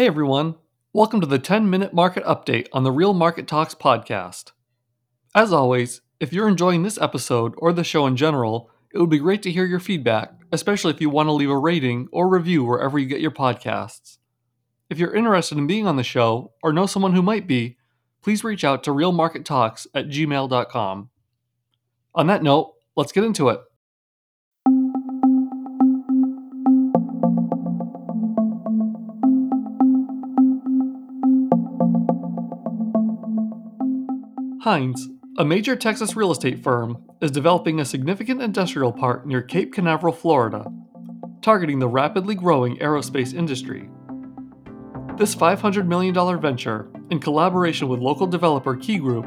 Hey everyone, welcome to the 10 minute market update on the Real Market Talks podcast. As always, if you're enjoying this episode or the show in general, it would be great to hear your feedback, especially if you want to leave a rating or review wherever you get your podcasts. If you're interested in being on the show or know someone who might be, please reach out to realmarkettalks at gmail.com. On that note, let's get into it. Hines, a major Texas real estate firm, is developing a significant industrial park near Cape Canaveral, Florida, targeting the rapidly growing aerospace industry. This $500 million venture, in collaboration with local developer Key Group,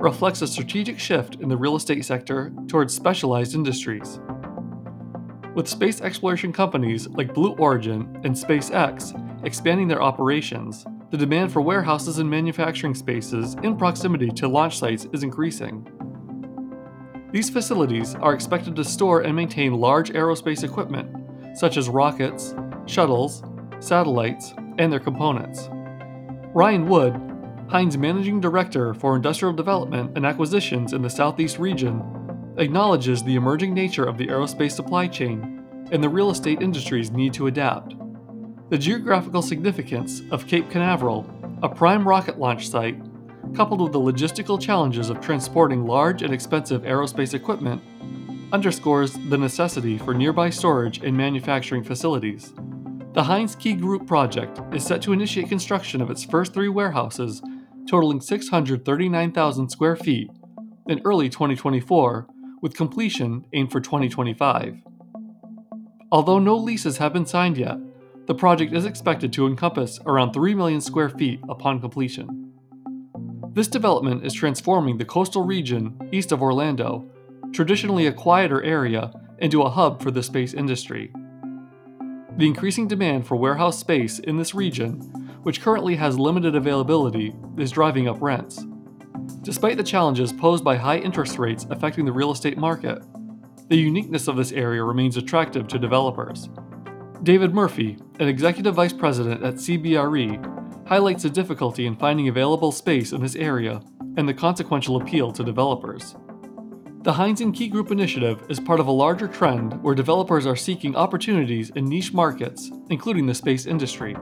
reflects a strategic shift in the real estate sector towards specialized industries. With space exploration companies like Blue Origin and SpaceX expanding their operations, the demand for warehouses and manufacturing spaces in proximity to launch sites is increasing. These facilities are expected to store and maintain large aerospace equipment, such as rockets, shuttles, satellites, and their components. Ryan Wood, Hines' managing director for industrial development and acquisitions in the Southeast region, acknowledges the emerging nature of the aerospace supply chain and the real estate industry's need to adapt. The geographical significance of Cape Canaveral, a prime rocket launch site, coupled with the logistical challenges of transporting large and expensive aerospace equipment, underscores the necessity for nearby storage and manufacturing facilities. The Hines Key Group project is set to initiate construction of its first three warehouses, totaling 639,000 square feet, in early 2024, with completion aimed for 2025. Although no leases have been signed yet, the project is expected to encompass around 3 million square feet upon completion. This development is transforming the coastal region east of Orlando, traditionally a quieter area, into a hub for the space industry. The increasing demand for warehouse space in this region, which currently has limited availability, is driving up rents. Despite the challenges posed by high interest rates affecting the real estate market, the uniqueness of this area remains attractive to developers. David Murphy, an executive vice president at CBRE, highlights the difficulty in finding available space in this area and the consequential appeal to developers. The Hines and Key Group initiative is part of a larger trend where developers are seeking opportunities in niche markets, including the space industry.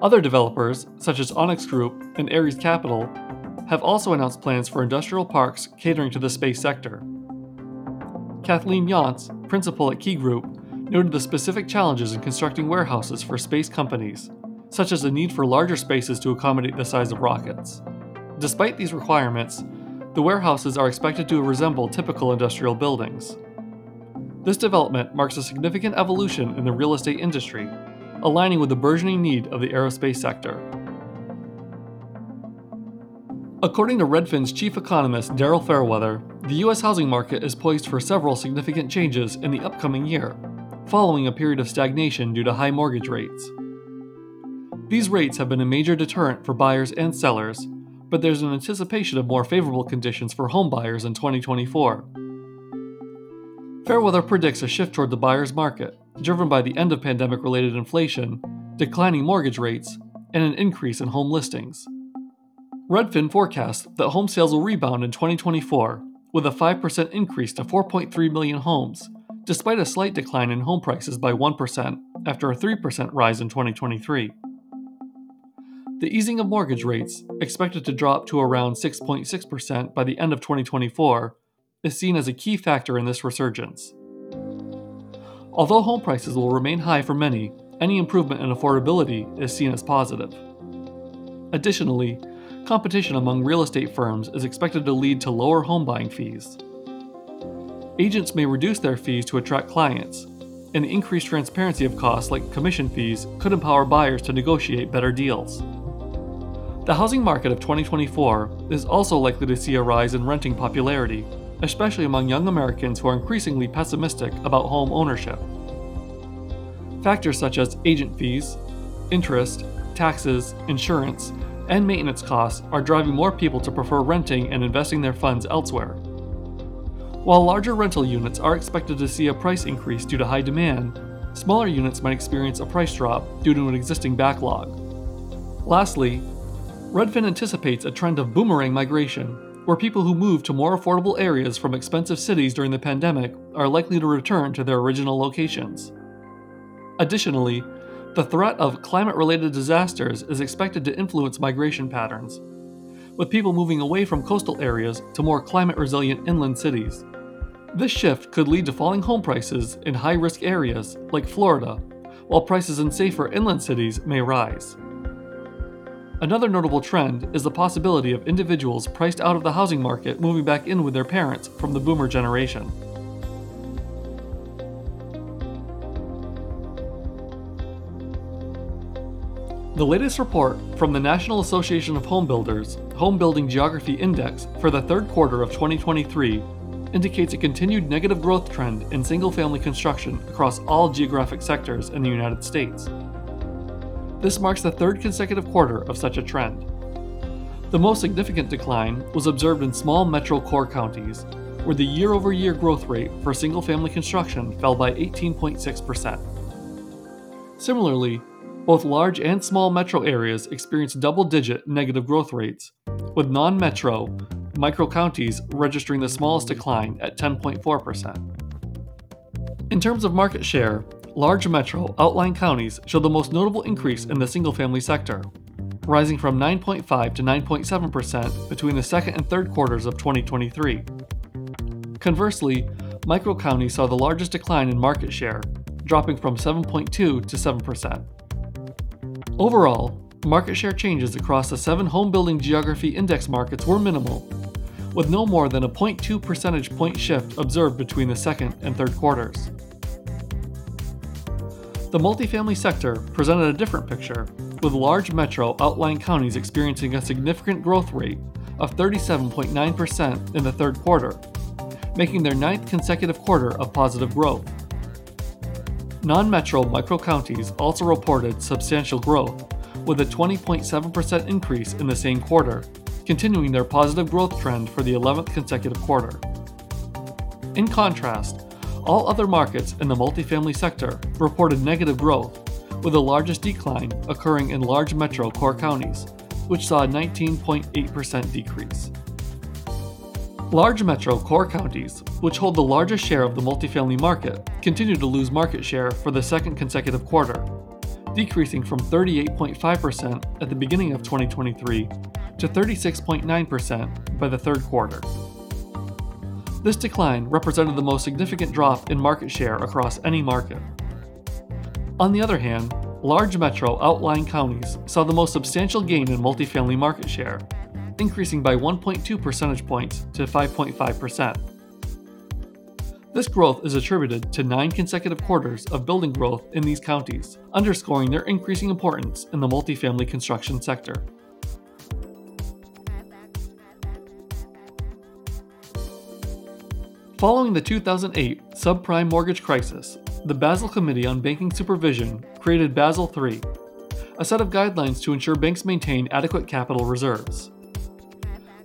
Other developers, such as Onyx Group and Ares Capital, have also announced plans for industrial parks catering to the space sector. Kathleen Yonts, principal at Key Group, noted the specific challenges in constructing warehouses for space companies, such as the need for larger spaces to accommodate the size of rockets. Despite these requirements, the warehouses are expected to resemble typical industrial buildings. This development marks a significant evolution in the real estate industry, aligning with the burgeoning need of the aerospace sector. According to Redfin's chief economist Daryl Fairweather, the U.S. housing market is poised for several significant changes in the upcoming year, following a period of stagnation due to high mortgage rates. These rates have been a major deterrent for buyers and sellers, but there's an anticipation of more favorable conditions for home buyers in 2024. Fairweather predicts a shift toward the buyer's market, driven by the end of pandemic related inflation, declining mortgage rates, and an increase in home listings. Redfin forecasts that home sales will rebound in 2024, with a 5% increase to 4.3 million homes, despite a slight decline in home prices by 1% after a 3% rise in 2023. The easing of mortgage rates, expected to drop to around 6.6% by the end of 2024, is seen as a key factor in this resurgence. Although home prices will remain high for many, any improvement in affordability is seen as positive. Additionally, competition among real estate firms is expected to lead to lower home buying fees agents may reduce their fees to attract clients, and increased transparency of costs like commission fees could empower buyers to negotiate better deals. The housing market of 2024 is also likely to see a rise in renting popularity, especially among young Americans who are increasingly pessimistic about home ownership. Factors such as agent fees, interest, taxes, insurance, and maintenance costs are driving more people to prefer renting and investing their funds elsewhere. While larger rental units are expected to see a price increase due to high demand, smaller units might experience a price drop due to an existing backlog. Lastly, Redfin anticipates a trend of boomerang migration, where people who moved to more affordable areas from expensive cities during the pandemic are likely to return to their original locations. Additionally, the threat of climate related disasters is expected to influence migration patterns, with people moving away from coastal areas to more climate resilient inland cities. This shift could lead to falling home prices in high risk areas like Florida, while prices in safer inland cities may rise. Another notable trend is the possibility of individuals priced out of the housing market moving back in with their parents from the boomer generation. The latest report from the National Association of Home Builders Home Building Geography Index for the third quarter of 2023 indicates a continued negative growth trend in single family construction across all geographic sectors in the United States. This marks the third consecutive quarter of such a trend. The most significant decline was observed in small metro core counties, where the year over year growth rate for single family construction fell by 18.6%. Similarly, both large and small metro areas experienced double digit negative growth rates, with non metro, micro counties registering the smallest decline at 10.4%. In terms of market share, large metro outlying counties show the most notable increase in the single family sector, rising from 9.5 to 9.7% between the second and third quarters of 2023. Conversely, micro counties saw the largest decline in market share, dropping from 7.2 to 7%. Overall, market share changes across the seven home building geography index markets were minimal, with no more than a 0.2 percentage point shift observed between the second and third quarters. The multifamily sector presented a different picture, with large metro outlying counties experiencing a significant growth rate of 37.9% in the third quarter, making their ninth consecutive quarter of positive growth. Non metro micro counties also reported substantial growth, with a 20.7% increase in the same quarter, continuing their positive growth trend for the 11th consecutive quarter. In contrast, all other markets in the multifamily sector reported negative growth, with the largest decline occurring in large metro core counties, which saw a 19.8% decrease. Large metro core counties, which hold the largest share of the multifamily market, continue to lose market share for the second consecutive quarter, decreasing from 38.5% at the beginning of 2023 to 36.9% by the third quarter. This decline represented the most significant drop in market share across any market. On the other hand, large metro outlying counties saw the most substantial gain in multifamily market share, increasing by 1.2 percentage points to 5.5%. This growth is attributed to nine consecutive quarters of building growth in these counties, underscoring their increasing importance in the multifamily construction sector. Following the 2008 subprime mortgage crisis, the Basel Committee on Banking Supervision created Basel III, a set of guidelines to ensure banks maintain adequate capital reserves.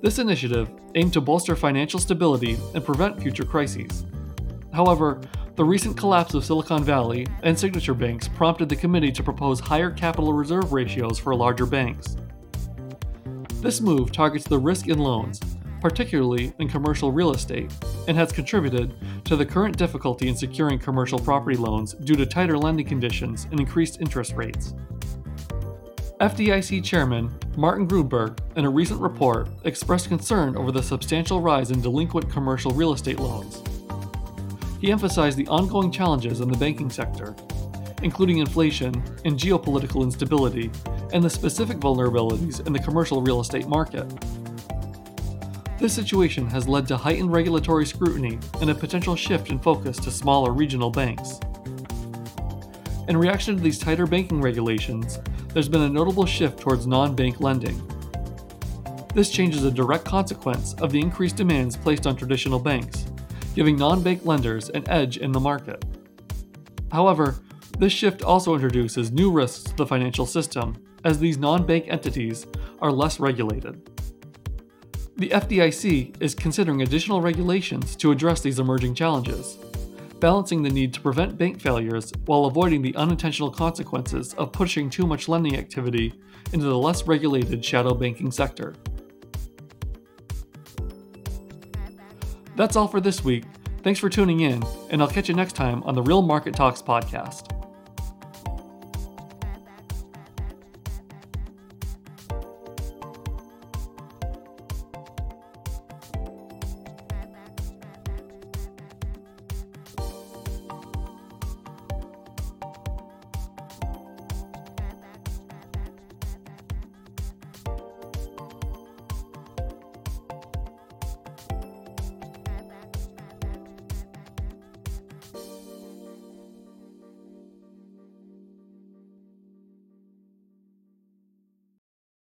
This initiative aimed to bolster financial stability and prevent future crises. However, the recent collapse of Silicon Valley and signature banks prompted the committee to propose higher capital reserve ratios for larger banks. This move targets the risk in loans, particularly in commercial real estate, and has contributed to the current difficulty in securing commercial property loans due to tighter lending conditions and increased interest rates. FDIC Chairman Martin Gruenberg, in a recent report, expressed concern over the substantial rise in delinquent commercial real estate loans. He emphasized the ongoing challenges in the banking sector, including inflation and geopolitical instability, and the specific vulnerabilities in the commercial real estate market. This situation has led to heightened regulatory scrutiny and a potential shift in focus to smaller regional banks. In reaction to these tighter banking regulations, there's been a notable shift towards non bank lending. This change is a direct consequence of the increased demands placed on traditional banks, giving non bank lenders an edge in the market. However, this shift also introduces new risks to the financial system, as these non bank entities are less regulated. The FDIC is considering additional regulations to address these emerging challenges, balancing the need to prevent bank failures while avoiding the unintentional consequences of pushing too much lending activity into the less regulated shadow banking sector. That's all for this week. Thanks for tuning in, and I'll catch you next time on the Real Market Talks podcast.